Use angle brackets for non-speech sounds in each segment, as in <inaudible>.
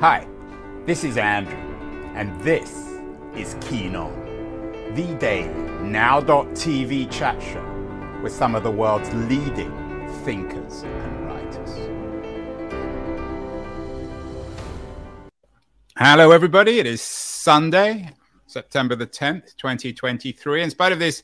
Hi, this is Andrew, and this is Keen On, the daily now.tv chat show with some of the world's leading thinkers and writers. Hello, everybody. It is Sunday, September the 10th, 2023. In spite of this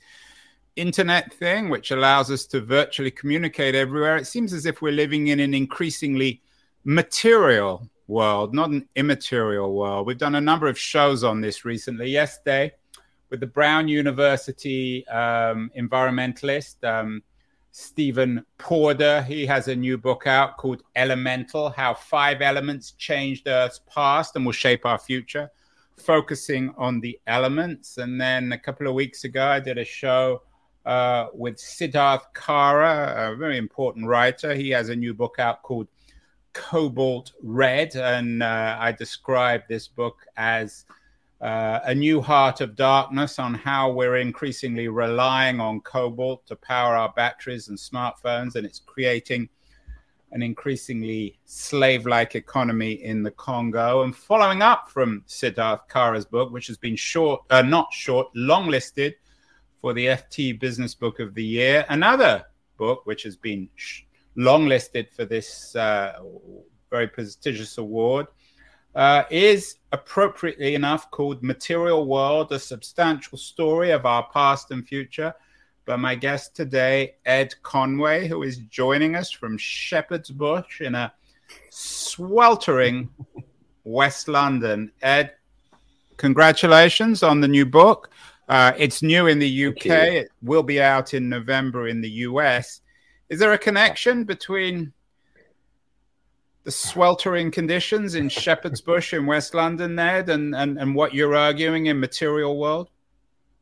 internet thing, which allows us to virtually communicate everywhere, it seems as if we're living in an increasingly material world, not an immaterial world. We've done a number of shows on this recently. Yesterday, with the Brown University um, environmentalist um, Stephen Porder, he has a new book out called Elemental How Five Elements Changed Earth's Past and Will Shape Our Future, focusing on the elements. And then a couple of weeks ago, I did a show. Uh, with Siddharth Kara, a very important writer. He has a new book out called cobalt red, and uh, I describe this book as uh, a new heart of darkness on how we're increasingly relying on cobalt to power our batteries and smartphones, and it's creating an increasingly slave like economy in the Congo. And following up from Siddharth Kara's book, which has been short, uh, not short, long listed for the FT Business Book of the Year, another book which has been sh- longlisted for this uh, very prestigious award, uh, is appropriately enough called Material World, a substantial story of our past and future. But my guest today, Ed Conway, who is joining us from Shepherd's Bush in a sweltering <laughs> West London. Ed, congratulations on the new book. Uh, it's new in the UK. It will be out in November in the US. Is there a connection between the sweltering conditions in Shepherd's Bush in West London, Ned, and, and, and what you're arguing in Material World?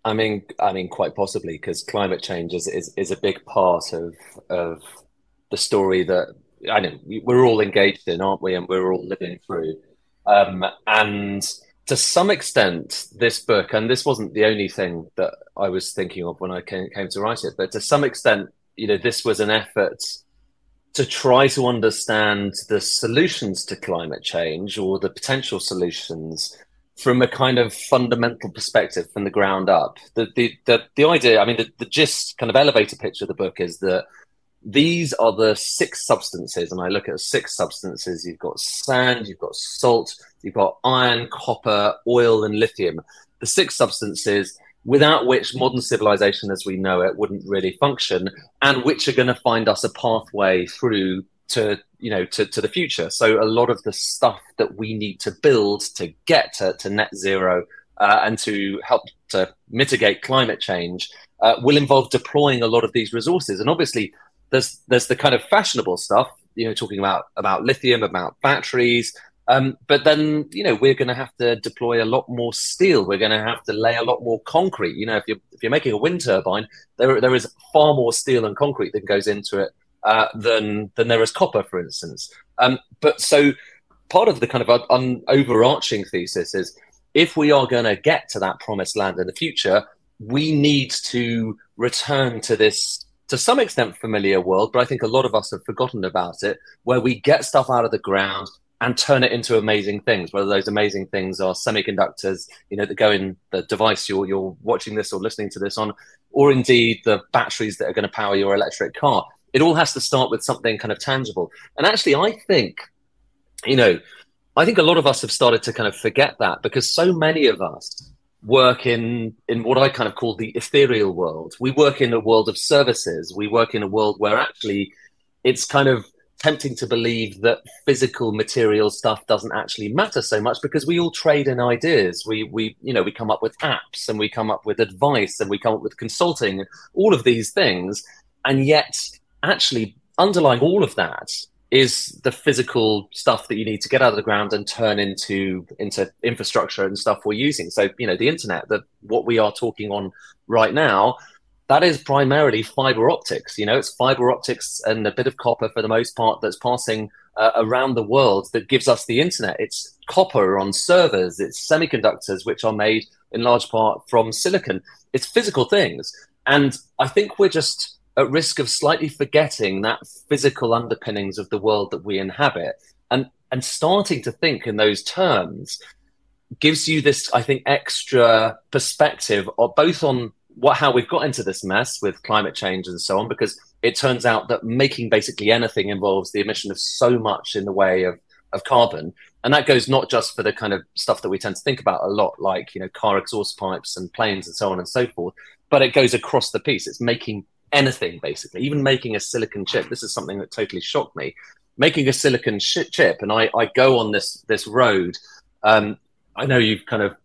I mean, I mean, quite possibly because climate change is, is, is a big part of of the story that I know we're all engaged in, aren't we? And we're all living through. Um, and to some extent, this book, and this wasn't the only thing that I was thinking of when I came, came to write it, but to some extent, you know, this was an effort to try to understand the solutions to climate change or the potential solutions from a kind of fundamental perspective from the ground up. The the the, the idea, I mean, the, the gist kind of elevator pitch of the book is that these are the six substances, and I look at six substances. You've got sand, you've got salt, you've got iron, copper, oil, and lithium. The six substances without which modern civilization as we know it wouldn't really function and which are going to find us a pathway through to you know to, to the future. So a lot of the stuff that we need to build to get to, to net zero uh, and to help to mitigate climate change uh, will involve deploying a lot of these resources. And obviously there's there's the kind of fashionable stuff you know talking about about lithium about batteries um, but then, you know, we're going to have to deploy a lot more steel. We're going to have to lay a lot more concrete. You know, if you're if you're making a wind turbine, there there is far more steel and concrete that goes into it uh, than than there is copper, for instance. Um, but so part of the kind of un- overarching thesis is if we are going to get to that promised land in the future, we need to return to this to some extent familiar world, but I think a lot of us have forgotten about it, where we get stuff out of the ground, and turn it into amazing things. Whether those amazing things are semiconductors, you know, that go in the device you're you're watching this or listening to this on, or indeed the batteries that are going to power your electric car. It all has to start with something kind of tangible. And actually, I think, you know, I think a lot of us have started to kind of forget that because so many of us work in in what I kind of call the ethereal world. We work in a world of services. We work in a world where actually it's kind of tempting to believe that physical material stuff doesn't actually matter so much because we all trade in ideas. We we you know we come up with apps and we come up with advice and we come up with consulting, all of these things, and yet actually underlying all of that is the physical stuff that you need to get out of the ground and turn into into infrastructure and stuff we're using. So you know the internet, that what we are talking on right now that is primarily fiber optics. You know, it's fiber optics and a bit of copper for the most part that's passing uh, around the world that gives us the internet. It's copper on servers, it's semiconductors, which are made in large part from silicon. It's physical things. And I think we're just at risk of slightly forgetting that physical underpinnings of the world that we inhabit. And and starting to think in those terms gives you this, I think, extra perspective of both on what how we've got into this mess with climate change and so on, because it turns out that making basically anything involves the emission of so much in the way of of carbon, and that goes not just for the kind of stuff that we tend to think about a lot, like you know car exhaust pipes and planes and so on and so forth, but it goes across the piece. It's making anything basically, even making a silicon chip. This is something that totally shocked me. Making a silicon chip, and I, I go on this this road. Um, I know you've kind of,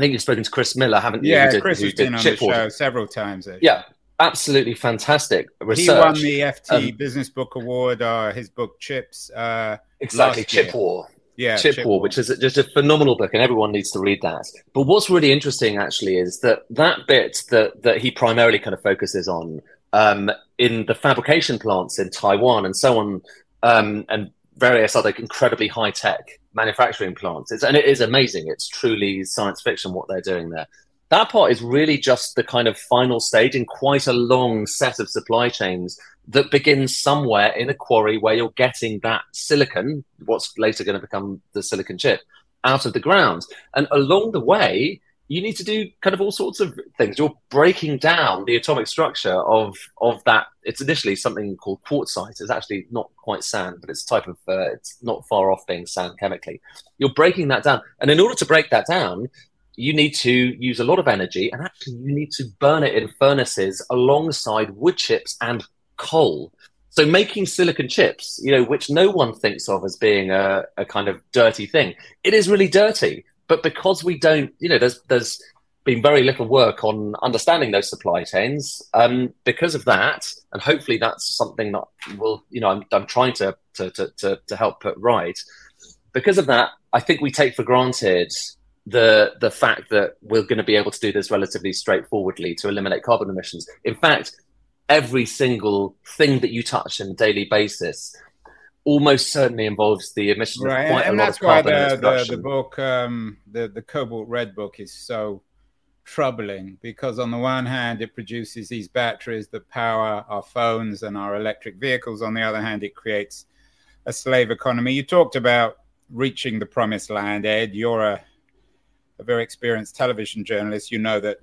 I think you've spoken to Chris Miller, haven't you? Yeah, did, Chris has been on the show several times. Actually. Yeah, absolutely fantastic research. He won the FT um, Business Book Award. Uh, his book Chips. Uh, exactly, Chip year. War. Yeah, Chip, Chip War, War, which is just a phenomenal book, and everyone needs to read that. But what's really interesting, actually, is that that bit that that he primarily kind of focuses on um, in the fabrication plants in Taiwan and so on, um, and various other incredibly high tech manufacturing plants. It's, and it is amazing. It's truly science fiction what they're doing there. That part is really just the kind of final stage in quite a long set of supply chains that begins somewhere in a quarry where you're getting that silicon, what's later going to become the silicon chip, out of the ground. And along the way, you need to do kind of all sorts of things. You're breaking down the atomic structure of of that. It's initially something called quartzite. It's actually not quite sand, but it's a type of. Uh, it's not far off being sand chemically. You're breaking that down, and in order to break that down, you need to use a lot of energy, and actually you need to burn it in furnaces alongside wood chips and coal. So making silicon chips, you know, which no one thinks of as being a, a kind of dirty thing, it is really dirty but because we don't, you know, there's there's been very little work on understanding those supply chains. Um, because of that, and hopefully that's something that will, you know, I'm, I'm trying to, to, to, to, help put right. Because of that, I think we take for granted the the fact that we're going to be able to do this relatively straightforwardly to eliminate carbon emissions. In fact, every single thing that you touch on a daily basis almost certainly involves the emission right. of quite and, a lot that's of carbon That's why the, the, the, book, um, the, the Cobalt Red book is so troubling because on the one hand it produces these batteries that power our phones and our electric vehicles. On the other hand it creates a slave economy. You talked about reaching the promised land ed. You're a, a very experienced television journalist. You know that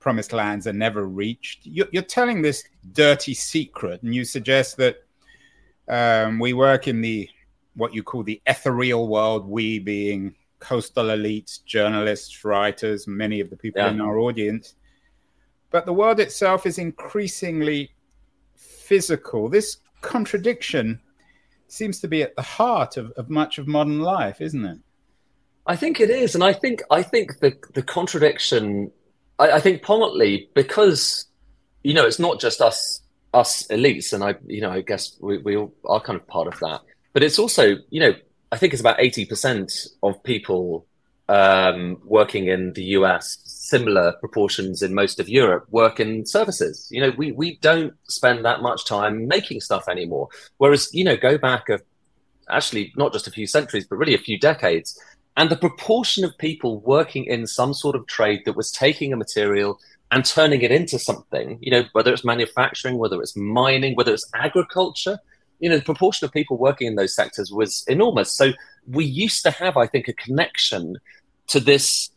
promised lands are never reached. You're, you're telling this dirty secret and you suggest that um, we work in the what you call the ethereal world, we being coastal elites, journalists, writers, many of the people yeah. in our audience. But the world itself is increasingly physical. This contradiction seems to be at the heart of, of much of modern life, isn't it? I think it is, and I think I think the the contradiction. I, I think partly because you know it's not just us us elites, and I, you know, I guess we, we are kind of part of that. But it's also, you know, I think it's about eighty percent of people um, working in the US, similar proportions in most of Europe, work in services. You know, we we don't spend that much time making stuff anymore. Whereas, you know, go back of actually not just a few centuries, but really a few decades. And the proportion of people working in some sort of trade that was taking a material and turning it into something, you know, whether it's manufacturing, whether it's mining, whether it's agriculture, you know, the proportion of people working in those sectors was enormous. So we used to have, I think, a connection to this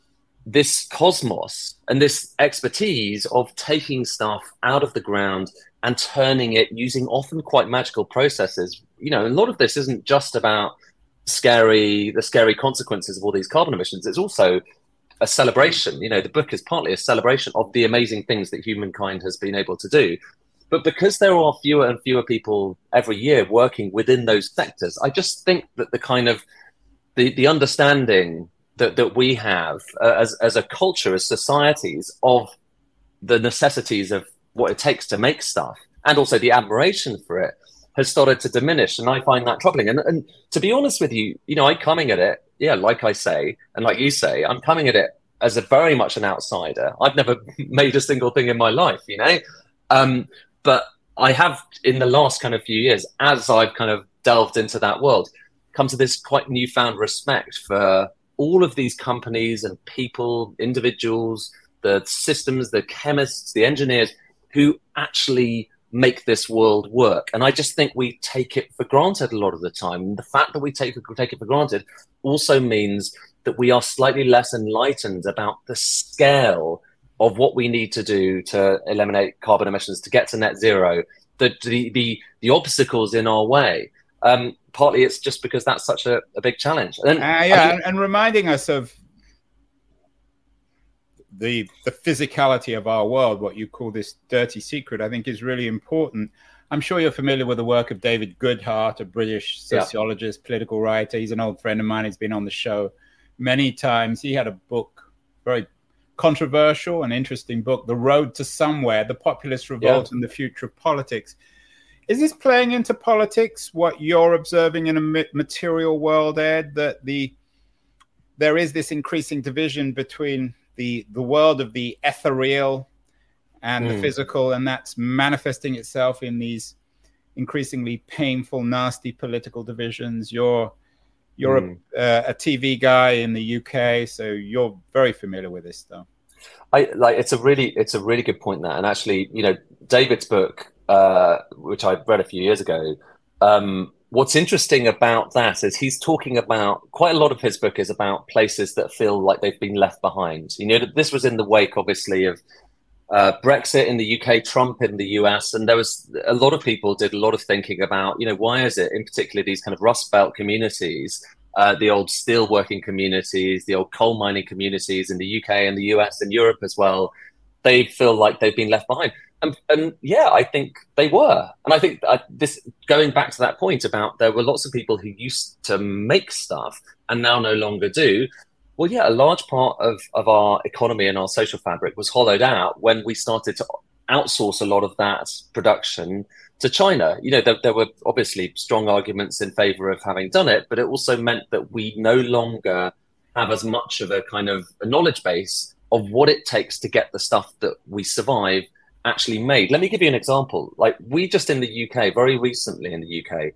this cosmos and this expertise of taking stuff out of the ground and turning it using often quite magical processes. You know, a lot of this isn't just about scary the scary consequences of all these carbon emissions. It's also a celebration. You know, the book is partly a celebration of the amazing things that humankind has been able to do. But because there are fewer and fewer people every year working within those sectors, I just think that the kind of the, the understanding that, that we have uh, as, as a culture, as societies, of the necessities of what it takes to make stuff and also the admiration for it has started to diminish. And I find that troubling. And, and to be honest with you, you know, I'm coming at it yeah, like I say, and like you say, I'm coming at it as a very much an outsider. I've never <laughs> made a single thing in my life, you know. Um, but I have, in the last kind of few years, as I've kind of delved into that world, come to this quite newfound respect for all of these companies and people, individuals, the systems, the chemists, the engineers who actually make this world work. And I just think we take it for granted a lot of the time. The fact that we take, take it for granted also means that we are slightly less enlightened about the scale of what we need to do to eliminate carbon emissions to get to net zero, the the the, the obstacles in our way. Um, partly it's just because that's such a, a big challenge. And uh, yeah, and, and reminding us of the the physicality of our world, what you call this dirty secret, I think is really important. I'm sure you're familiar with the work of David Goodhart, a British sociologist, yeah. political writer. He's an old friend of mine. He's been on the show many times. He had a book, very controversial and interesting book, The Road to Somewhere The Populist Revolt yeah. and the Future of Politics. Is this playing into politics, what you're observing in a material world, Ed, that the there is this increasing division between the the world of the ethereal and mm. the hmm. physical, and that's manifesting itself in these increasingly painful, nasty political divisions. You're you're mm. a, uh, a TV guy in the UK, so you're very familiar with this stuff. I like it's a really it's a really good point there, and actually, you know, David's book, uh, which I read a few years ago. Um, what's interesting about that is he's talking about quite a lot of his book is about places that feel like they've been left behind. You know, this was in the wake, obviously, of uh, Brexit in the UK, Trump in the US, and there was a lot of people did a lot of thinking about, you know, why is it, in particular, these kind of Rust Belt communities, uh, the old steelworking communities, the old coal mining communities in the UK and the US and Europe as well, they feel like they've been left behind. And, and yeah, I think they were. And I think uh, this going back to that point about there were lots of people who used to make stuff and now no longer do. Well, yeah, a large part of, of our economy and our social fabric was hollowed out when we started to outsource a lot of that production to China. You know, there, there, were obviously strong arguments in favor of having done it, but it also meant that we no longer have as much of a kind of a knowledge base of what it takes to get the stuff that we survive actually made. Let me give you an example. Like we just in the UK, very recently in the UK,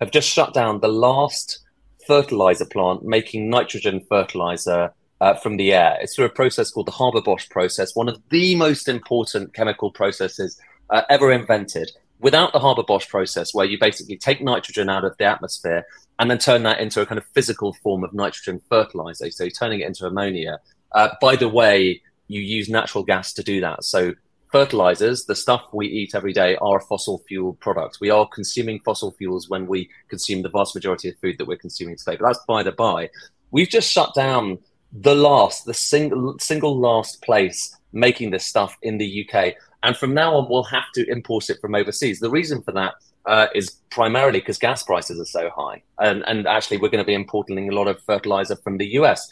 have just shut down the last fertilizer plant making nitrogen fertilizer uh, from the air. It's through a process called the Haber Bosch process, one of the most important chemical processes uh, ever invented. Without the Haber Bosch process, where you basically take nitrogen out of the atmosphere and then turn that into a kind of physical form of nitrogen fertilizer, so turning it into ammonia. Uh, by the way, you use natural gas to do that. So fertilizers, the stuff we eat every day, are a fossil fuel product. We are consuming fossil fuels when we consume the vast majority of food that we're consuming today. But that's by the by. We've just shut down the last, the single single last place making this stuff in the UK. And from now on, we'll have to import it from overseas. The reason for that uh, is primarily because gas prices are so high. And, and actually, we're going to be importing a lot of fertilizer from the US.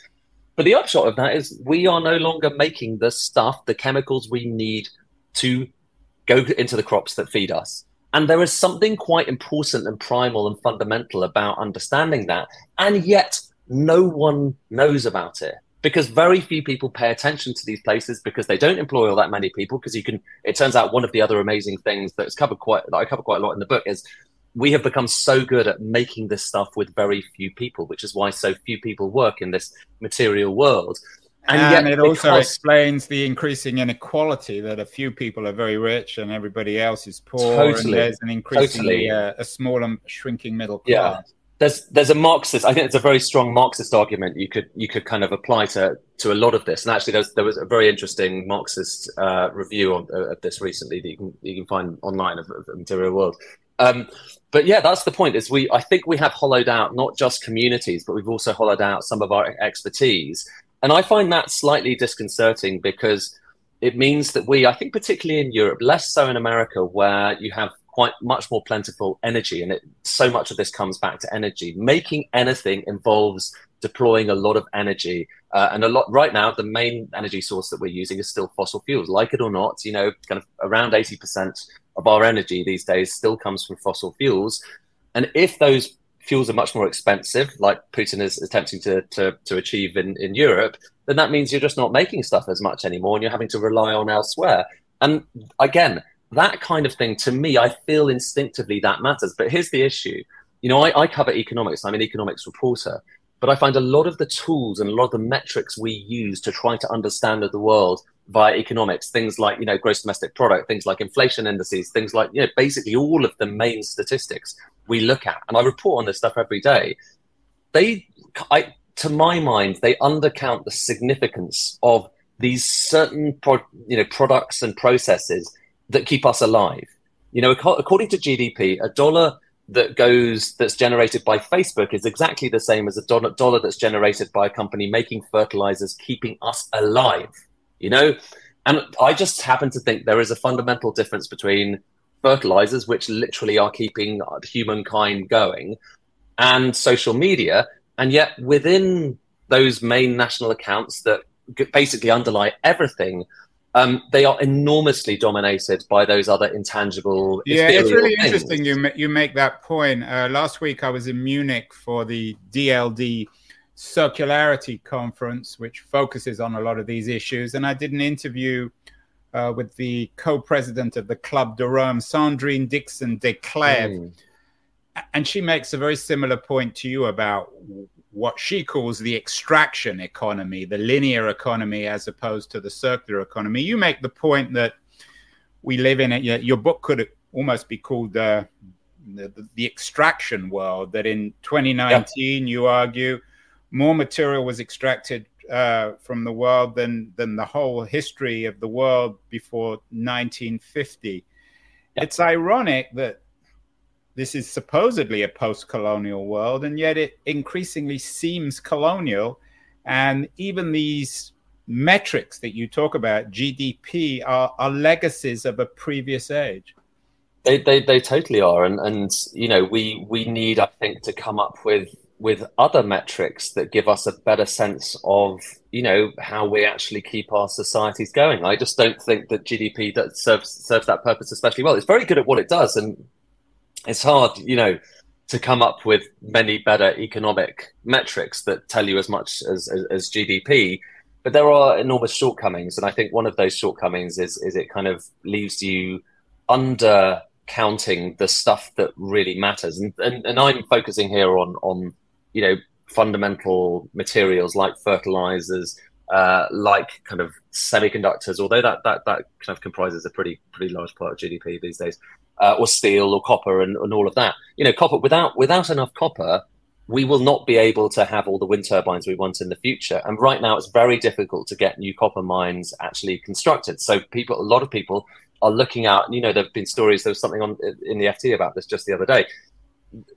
But the upshot of that is we are no longer making the stuff, the chemicals we need to go into the crops that feed us. And there is something quite important and primal and fundamental about understanding that. And yet, no one knows about it because very few people pay attention to these places because they don't employ all that many people. Because you can, it turns out one of the other amazing things that's covered quite, that I cover quite a lot in the book is we have become so good at making this stuff with very few people, which is why so few people work in this material world. And, and it also explains the increasing inequality that a few people are very rich and everybody else is poor. Totally. And there's an increasingly totally. uh, a small and shrinking middle class. Yeah. There's there's a Marxist. I think it's a very strong Marxist argument you could you could kind of apply to to a lot of this. And actually, there was, there was a very interesting Marxist uh, review of, of, this recently that you can you can find online of, of Material World. Um, but yeah, that's the point. Is we I think we have hollowed out not just communities, but we've also hollowed out some of our expertise and I find that slightly disconcerting because it means that we, I think, particularly in Europe, less so in America, where you have quite much more plentiful energy, and it, so much of this comes back to energy. Making anything involves deploying a lot of energy, uh, and a lot. Right now, the main energy source that we're using is still fossil fuels. Like it or not, you know, kind of around eighty percent of our energy these days still comes from fossil fuels. And if those fuels are much more expensive, like Putin is attempting to, to, to achieve in, in Europe, then that means you're just not making stuff as much anymore and you're having to rely on elsewhere. And again, that kind of thing, to me, I feel instinctively that matters. But here's the issue. You know, I, I cover economics, I'm an economics reporter. But I find a lot of the tools and a lot of the metrics we use to try to understand the world via economics, things like you know gross domestic product, things like inflation indices, things like you know basically all of the main statistics we look at, and I report on this stuff every day. They, I, to my mind, they undercount the significance of these certain pro- you know products and processes that keep us alive. You know, according to GDP, a dollar that goes that's generated by Facebook is exactly the same as a dollar, that's generated by a company making fertilizers, keeping us alive. You know, and I just happen to think there is a fundamental difference between fertilizers, which literally are keeping humankind going, and social media. And yet, within those main national accounts that basically underlie everything, um, they are enormously dominated by those other intangible. Yeah, it's really things. interesting. You you make that point. Uh, last week I was in Munich for the DLD circularity conference, which focuses on a lot of these issues, and I did an interview. Uh, with the co-president of the Club de Rome, Sandrine Dixson-Declève, mm. and she makes a very similar point to you about what she calls the extraction economy, the linear economy, as opposed to the circular economy. You make the point that we live in it. Your book could almost be called uh, the, the, extraction world. That in 2019, you argue, more material was extracted uh, from the world than than the whole history of the world before 1950. It's ironic that this is supposedly a post colonial world, and yet it increasingly seems colonial. And even these metrics that you talk about, GDP, are, are legacies of a previous age. They, they, they totally are. And, and, you know, we, we need, I think, to come up with, with other metrics that give us a better sense of, you know, how we actually keep our societies going. I just don't think that GDP that serves, serves that purpose especially well. It's very good at what it does. And it's hard, you know, to come up with many better economic metrics that tell you as much as, as, as GDP. But there are enormous shortcomings, and I think one of those shortcomings is is it kind of leaves you under counting the stuff that really matters. And, and and I'm focusing here on on you know fundamental materials like fertilizers, uh, like kind of semiconductors, although that, that that kind of comprises a pretty pretty large part of GDP these days uh, or steel or copper and, and all of that. You know, copper without without enough copper, we will not be able to have all the wind turbines we want in the future. And right now, it's very difficult to get new copper mines actually constructed. So people, a lot of people are looking out. You know, there have been stories. There was something on in the FT about this just the other day.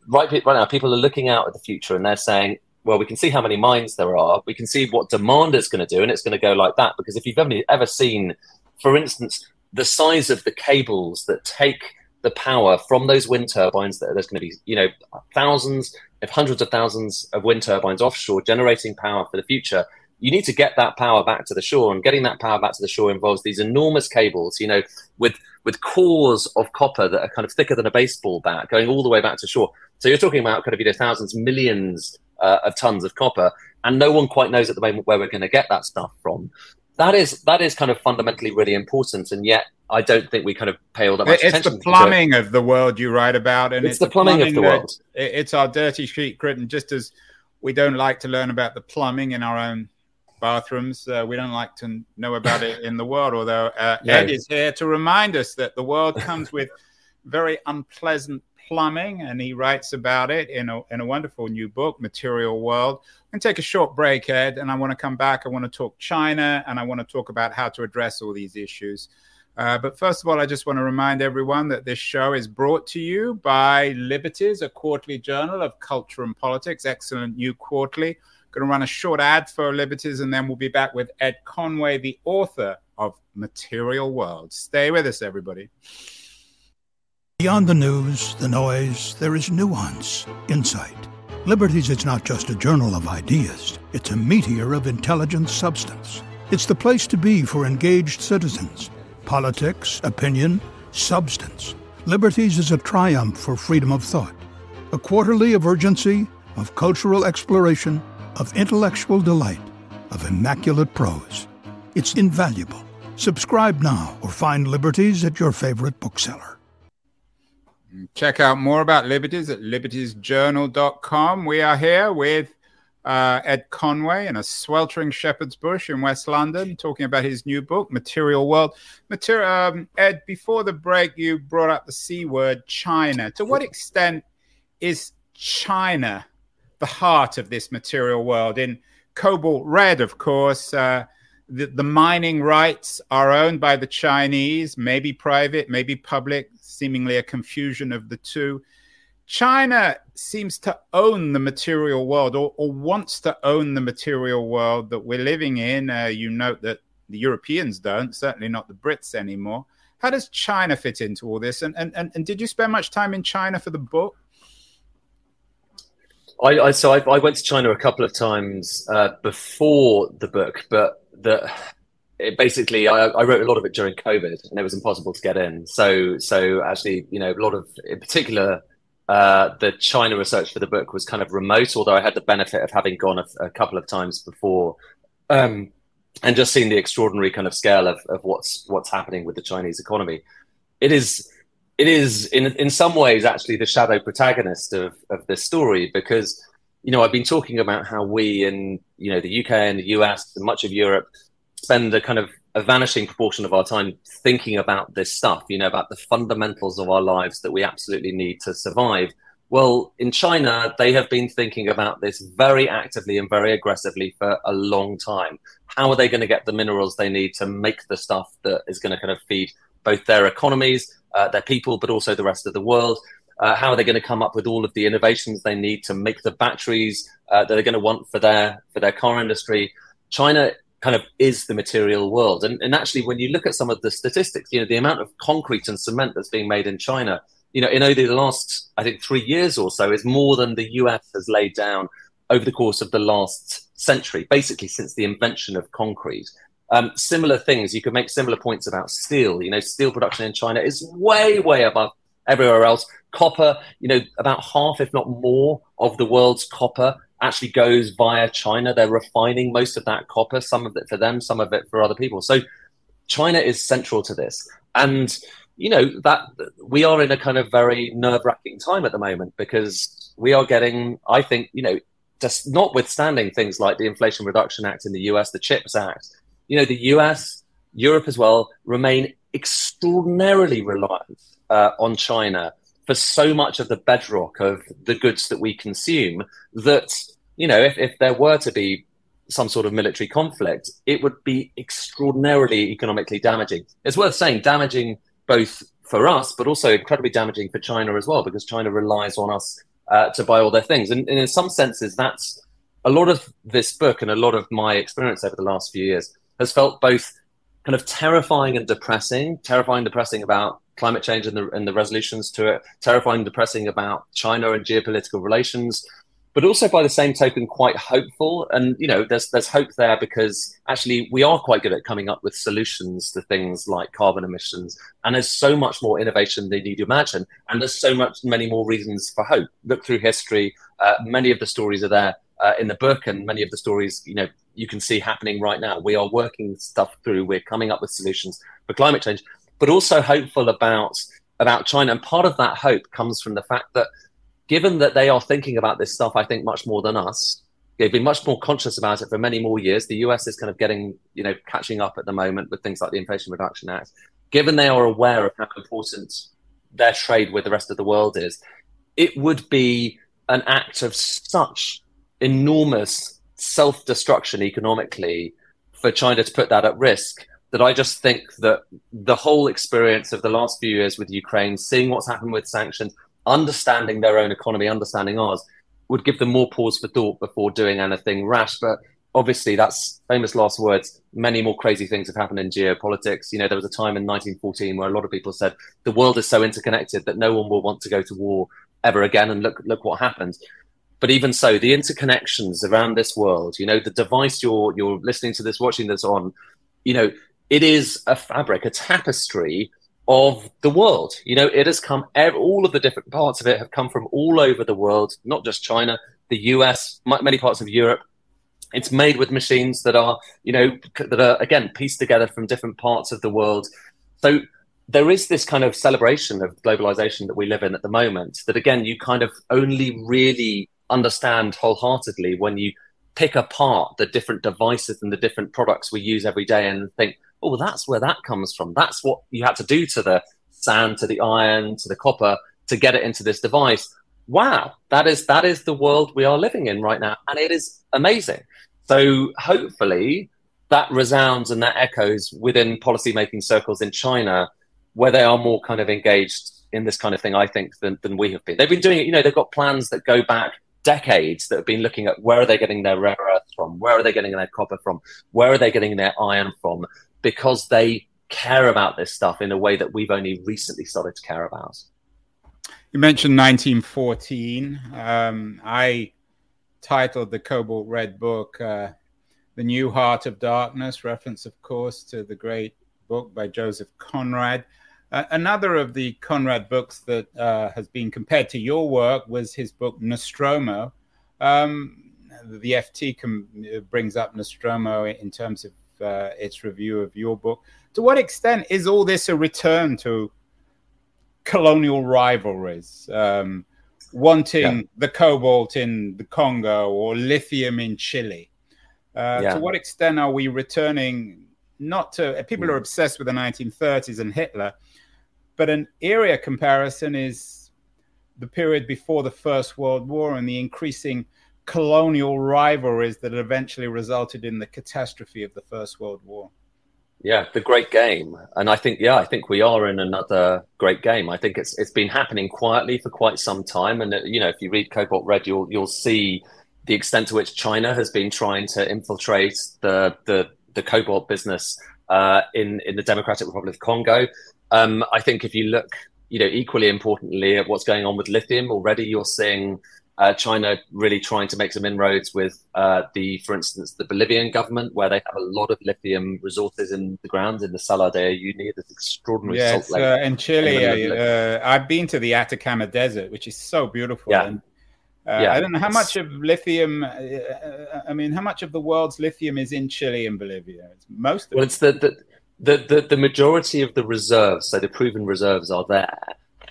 Right, right now, people are looking out at the future and they're saying, well, we can see how many mines there are. We can see what demand is going to do, and it's going to go like that. Because if you've ever ever seen, for instance, the size of the cables that take the power from those wind turbines that there's going to be you know thousands if hundreds of thousands of wind turbines offshore generating power for the future you need to get that power back to the shore and getting that power back to the shore involves these enormous cables you know with with cores of copper that are kind of thicker than a baseball bat going all the way back to shore. So you're talking about kind of you know thousands millions uh, of tons of copper and no one quite knows at the moment where we're going to get that stuff from. That is that is kind of fundamentally really important and yet I don't think we kind of pay all that much it's attention. It's the plumbing of the world you write about, and it's, it's the, plumbing, plumbing, of the world. It's our dirty secret, and just as we don't like to learn about the plumbing in our own bathrooms, uh, we don't like to know about it in the world. Although uh, <laughs> no. Ed is here to remind us that the world comes with <laughs> very unpleasant plumbing, and he writes about it in a, in a wonderful new book, Material World. To take a short break, Ed, and I want to come back. I want to talk China, and I want to talk about how to address all these issues. Uh, but first of all, I just want to remind everyone that this show is brought to you by Liberties, a quarterly journal of culture and politics. Excellent new quarterly. Going to run a short ad for Liberties, and then we'll be back with Ed Conway, the author of Material World. Stay with us, everybody. Beyond the news, the noise, there is nuance, insight. Liberties is not just a journal of ideas, it's a meteor of intelligent substance. It's the place to be for engaged citizens politics, opinion, substance. Liberties is a triumph for freedom of thought, a quarterly of urgency, of cultural exploration, of intellectual delight, of immaculate prose. It's invaluable. Subscribe now or find Liberties at your favorite bookseller. Check out more about Liberties at libertiesjournal.com. We are here with uh, Ed Conway in a sweltering shepherd's bush in West London, talking about his new book, Material World. Material, um, Ed, before the break, you brought up the C word, China. To what extent is China the heart of this material world? In Cobalt Red, of course, uh, the, the mining rights are owned by the Chinese, maybe private, maybe public, seemingly a confusion of the two. China seems to own the material world or, or, wants to own the material world that we're living in. Uh, you note that the Europeans don't, certainly not the Brits anymore. How does China fit into all this? And, and, and, and did you spend much time in China for the book? I, I so I, I, went to China a couple of times uh, before the book, but the it basically I, I, wrote a lot of it during COVID, and it was impossible to get in. So so actually, you know, a lot of in particular uh, the China research for the book was kind of remote, although I had the benefit of having gone a, a couple of times before, um, and just seeing the extraordinary kind of scale of, of what's what's happening with the Chinese economy. It is it is in in some ways actually the shadow protagonist of of this story because you know I've been talking about how we in you know the UK and the US and much of Europe spend a kind of a vanishing proportion of our time thinking about this stuff, you know, about the fundamentals of our lives that we absolutely need to survive. Well, in China, they have been thinking about this very actively and very aggressively for a long time. How are they going to get the minerals they need to make the stuff that is going to kind of feed both their economies, uh, their people, but also the rest of the world? Uh, how are they going to come up with all of the innovations they need to make the batteries uh, that they're going to want for their for their car industry? China kind of is the material world. And, and actually, when you look at some of the statistics, you know, the amount of concrete and cement that's being made in China, you know, in only the last, I think, three years or so is more than the US has laid down over the course of the last century, basically since the invention of concrete. Um, similar things, you could make similar points about steel. You know, steel production in China is way, way above everywhere else. Copper, you know, about half, if not more, of the world's copper actually goes via China. They're refining most of that copper, some of it for them, some of it for other people. So China is central to this. And you know that we are in a kind of very nerve-wracking time at the moment because we are getting i think you know just notwithstanding things like the inflation reduction act in the us the chips act you know the us europe as well remain extraordinarily reliant uh, on china for so much of the bedrock of the goods that we consume that you know if, if there were to be some sort of military conflict it would be extraordinarily economically damaging. It's worth saying damaging both for us but also incredibly damaging for china as well because china relies on us uh, to buy all their things. And, and in some senses that's a lot of this book and a lot of my experience over the last few years has felt both kind of terrifying and depressing terrifying depressing about climate change and the, and the resolutions to it, terrifying, depressing about China and geopolitical relations, but also by the same token, quite hopeful. And you know, there's there's hope there because actually we are quite good at coming up with solutions to things like carbon emissions, and there's so much more innovation than you'd imagine, and there's so much many more reasons for hope. Look through history; uh, many of the stories are there. Uh, in the book, and many of the stories, you know, you can see happening right now. We are working stuff through. We're coming up with solutions for climate change, but also hopeful about about China. And part of that hope comes from the fact that given that they are thinking about this stuff, I think much more than us. They've been much more conscious about it for many more years. The US is kind of getting, you know, catching up at the moment with things like the Inflation Reduction Act. Given they are aware of how important their trade with the rest of the world is, it would be an act of such enormous self destruction economically for China to put that at risk that I just think that the whole experience of the last few years with Ukraine, seeing what's happened with sanctions, understanding their own economy, understanding ours, would give them more pause for thought before doing anything rash. But obviously, that's famous last words. Many more crazy things have happened in geopolitics. You know, there was a time in 1914 where a lot of people said the world is so interconnected that no one will want to go to war ever again. And look, look what happened. But even so, the interconnections around this world, you know, the device you're you're listening to this, watching this on, you know, it is a fabric, a tapestry of the world. You know, it has come, all of the different parts of it have come from all over the world, not just China, the US, many parts of Europe. It's made with machines that are, you know, that are, again, pieced together from different parts of the world. So there is this kind of celebration of globalization that we live in at the moment that, again, you kind of only really understand wholeheartedly when you pick apart the different devices and the different products we use every day and think, oh, that's where that comes from. That's what you had to do to the sand, to the iron, to the copper to get it into this device. Wow, that is that is the world we are living in right now, and it is amazing. So hopefully that resounds and that echoes within policymaking circles in China, where they are more kind of engaged in this kind of thing, I think, than, than we have been. They've been doing it, you know, they've got plans that go back decades that have been looking at where are they getting their rare earth from, where are they getting their copper from, where are they getting their iron from, because they care about this stuff in a way that we've only recently started to care about. You mentioned 1914. Um, I titled the Cobalt Red book uh, The New Heart of Darkness, reference, of course, to the great book by Joseph Conrad. Uh, another of the Conrad books that uh, has been compared to your work was his book Nostromo. Um, the FT com- brings up Nostromo in terms of uh, its review of your book. To what extent is all this a return to colonial rivalries? Um, wanting yeah. the cobalt in the Congo or lithium in Chile? Uh, yeah. To what extent are we returning not to people are hmm. obsessed with the 1930s and Hitler, but an area comparison is the period before the First World War and the increasing colonial rivalries that eventually resulted in the catastrophe of the First World War. Yeah, the great game, and I think yeah, I think we are in another great game. I think it's it's been happening quietly for quite some time, and you know, if you read Cobalt Red, you'll you'll see the extent to which China has been trying to infiltrate the the the cobalt business uh, in in the Democratic Republic of Congo. Um, I think if you look, you know, equally importantly at what's going on with lithium, already you're seeing uh, China really trying to make some inroads with uh, the, for instance, the Bolivian government, where they have a lot of lithium resources in the ground in the Salar de Uyuni. This extraordinary yes, salt lake. Uh, in Chile, in uh, I've been to the Atacama Desert, which is so beautiful. Yeah. And, uh, yeah, I don't know how much of lithium. Uh, uh, I mean, how much of the world's lithium is in Chile and Bolivia? It's most. well, it. it's the, the the, the the majority of the reserves, so the proven reserves, are there.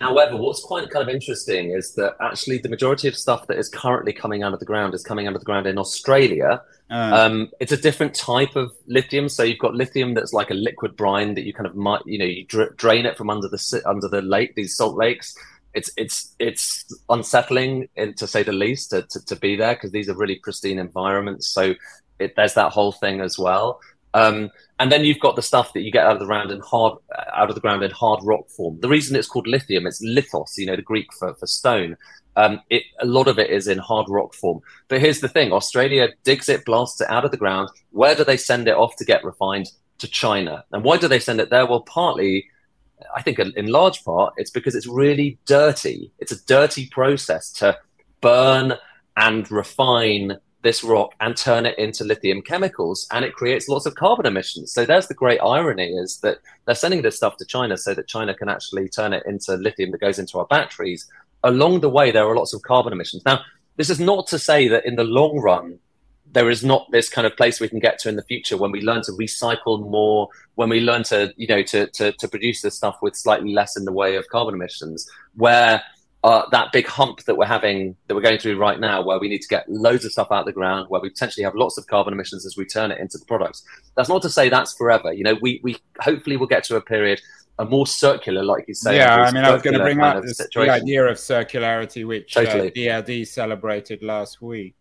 However, what's quite kind of interesting is that actually the majority of stuff that is currently coming out of the ground is coming out of the ground in Australia. Uh, um, it's a different type of lithium. So you've got lithium that's like a liquid brine that you kind of might, you know, you dra- drain it from under the under the lake, these salt lakes, it's it's it's unsettling in, to say the least to, to, to be there because these are really pristine environments so it, there's that whole thing as well um, and then you've got the stuff that you get out of the ground in hard out of the ground in hard rock form. The reason it's called lithium it's lithos you know the greek for, for stone. Um, it, a lot of it is in hard rock form. But here's the thing. Australia digs it blasts it out of the ground. Where do they send it off to get refined? To china. And why do they send it there? Well partly I think in large part it's because it's really dirty. It's a dirty process to burn and refine this rock and turn it into lithium chemicals and it creates lots of carbon emissions. So there's the great irony is that they're sending this stuff to china so that china can actually turn it into lithium that goes into our batteries. Along the way there are lots of carbon emissions. Now this is not to say that in the long run there is not this kind of place we can get to in the future when we learn to recycle more, when we learn to, you know, to, to, to produce this stuff with slightly less in the way of carbon emissions, where uh, that big hump that we're having, that we're going through right now, where we need to get loads of stuff out of the ground, where we potentially have lots of carbon emissions as we turn it into the products. That's not to say that's forever. You know, we, we hopefully will get to a period a more circular, like you say. Yeah, I mean, I was going to bring up this, the idea of circularity, which uh, totally. uh, DLD celebrated last week.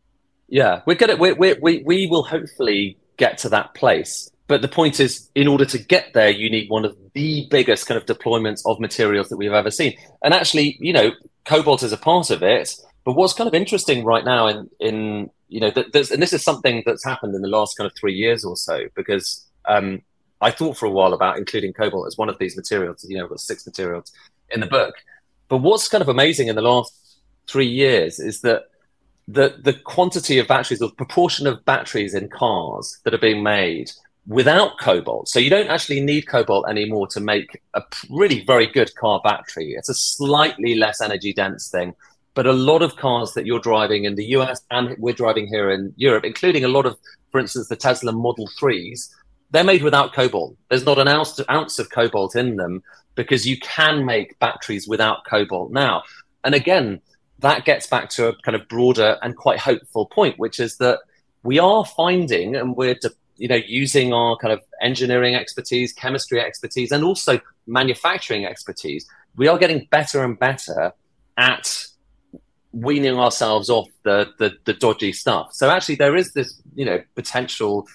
Yeah, we're gonna we we we we will hopefully get to that place. But the point is, in order to get there, you need one of the biggest kind of deployments of materials that we've ever seen. And actually, you know, cobalt is a part of it. But what's kind of interesting right now, in in you know, there's, and this is something that's happened in the last kind of three years or so, because um, I thought for a while about including cobalt as one of these materials. You know, got six materials in the book. But what's kind of amazing in the last three years is that the the quantity of batteries or proportion of batteries in cars that are being made without cobalt. So you don't actually need cobalt anymore to make a really very good car battery. It's a slightly less energy dense thing, but a lot of cars that you're driving in the US and we're driving here in Europe, including a lot of, for instance, the Tesla Model 3s, they're made without cobalt. There's not an ounce, ounce of cobalt in them because you can make batteries without cobalt now. And again, that gets back to a kind of broader and quite hopeful point, which is that we are finding, and we're de- you know using our kind of engineering expertise, chemistry expertise, and also manufacturing expertise, we are getting better and better at weaning ourselves off the, the, the dodgy stuff. So actually, there is this you know potential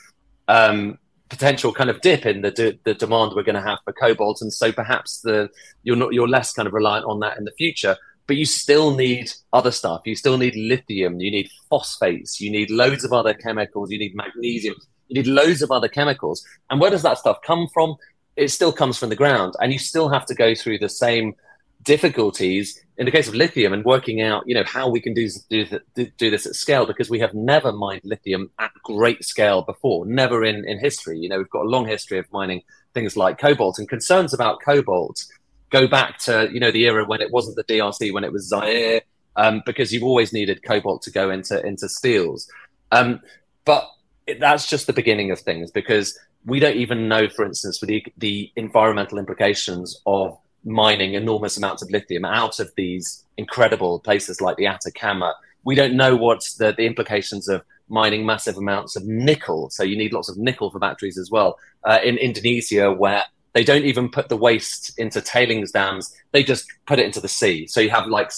um, potential kind of dip in the de- the demand we're going to have for cobalt, and so perhaps the you're not you're less kind of reliant on that in the future. But you still need other stuff. You still need lithium. You need phosphates. You need loads of other chemicals. You need magnesium. You need loads of other chemicals. And where does that stuff come from? It still comes from the ground, and you still have to go through the same difficulties in the case of lithium and working out, you know, how we can do, do, do this at scale because we have never mined lithium at great scale before, never in, in history. You know, we've got a long history of mining things like cobalt and concerns about cobalt go back to, you know, the era when it wasn't the DRC, when it was Zaire, um, because you've always needed cobalt to go into, into steels. Um, but it, that's just the beginning of things because we don't even know, for instance, the, the environmental implications of mining enormous amounts of lithium out of these incredible places like the Atacama. We don't know what's the, the implications of mining massive amounts of nickel. So you need lots of nickel for batteries as well. Uh, in Indonesia, where they don't even put the waste into tailings dams, they just put it into the sea. So you have like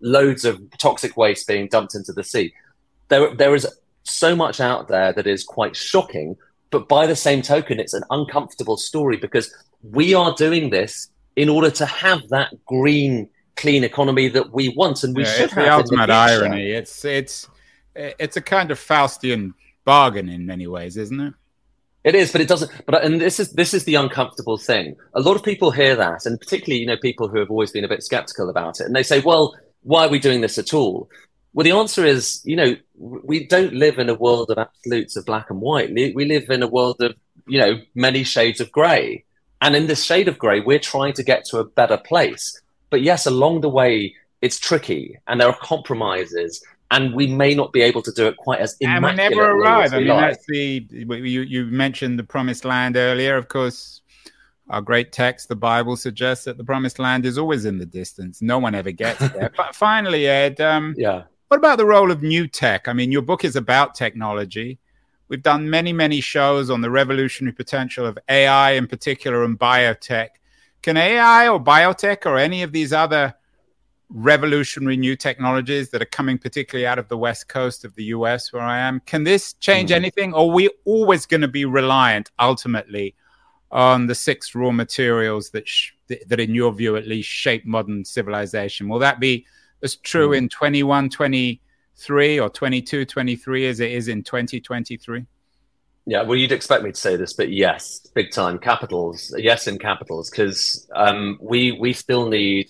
loads of toxic waste being dumped into the sea. There, there is so much out there that is quite shocking. But by the same token, it's an uncomfortable story because we are doing this in order to have that green, clean economy that we want, and we yeah, should it's have. The ultimate the irony. It's it's it's a kind of Faustian bargain in many ways, isn't it? It is, but it doesn't. But and this is this is the uncomfortable thing. A lot of people hear that, and particularly you know people who have always been a bit skeptical about it, and they say, "Well, why are we doing this at all?" Well, the answer is, you know, we don't live in a world of absolutes of black and white. We live in a world of you know many shades of grey. And in this shade of grey, we're trying to get to a better place. But yes, along the way, it's tricky and there are compromises and we may not be able to do it quite as and we never arrive. I mean, like. that's the you you mentioned the promised land earlier. Of course, our great text, the Bible, suggests that the promised land is always in the distance. No one ever gets there. <laughs> but finally, Ed, um, yeah. What about the role of new tech? I mean, your book is about technology. We've done many, many shows on the revolutionary potential of AI in particular and biotech. Can AI or biotech or any of these other revolutionary new technologies that are coming particularly out of the west coast of the US where I am, can this change mm. anything? Or are we always going to be reliant ultimately on the six raw materials that, sh- that in your view at least shape modern civilization? Will that be as true mm. in 21, 23 or 22, 23 as it is in 2023? Yeah, well, you'd expect me to say this, but yes, big time capitals. Yes, in capitals, because um, we we still need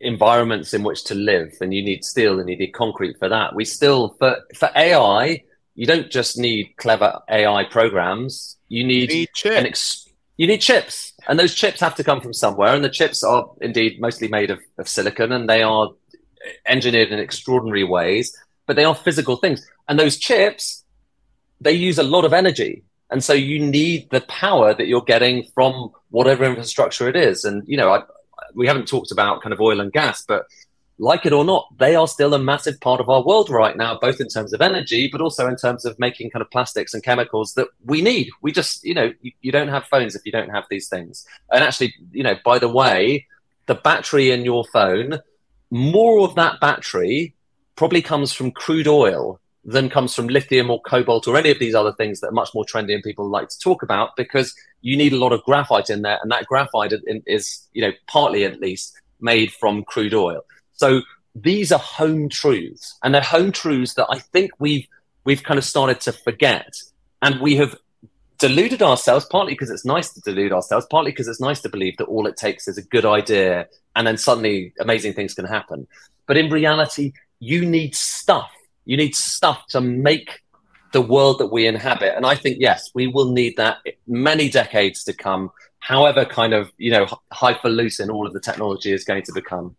environments in which to live, and you need steel and you need concrete for that. We still for for AI, you don't just need clever AI programs. You need, you need an ex- you need chips, and those chips have to come from somewhere. And the chips are indeed mostly made of, of silicon, and they are engineered in extraordinary ways, but they are physical things. And those chips, they use a lot of energy. And so you need the power that you're getting from whatever infrastructure it is. And, you know, I, we haven't talked about kind of oil and gas, but like it or not, they are still a massive part of our world right now, both in terms of energy, but also in terms of making kind of plastics and chemicals that we need. We just, you know, you, you, don't have phones if you don't have these things. And actually, you know, by the way, the battery in your phone more of that battery probably comes from crude oil than comes from lithium or cobalt or any of these other things that are much more trendy and people like to talk about because you need a lot of graphite in there and that graphite is you know partly at least made from crude oil so these are home truths and they're home truths that i think we've we've kind of started to forget. And we have deluded ourselves partly because it's nice to delude ourselves partly because it's nice to believe that all it takes is a good idea and then suddenly amazing things can happen. But in reality you need stuff. You need stuff to make the world that we inhabit. And i think yes we will need that many decades to come however kind of you know highfalutin all of the technology is going to become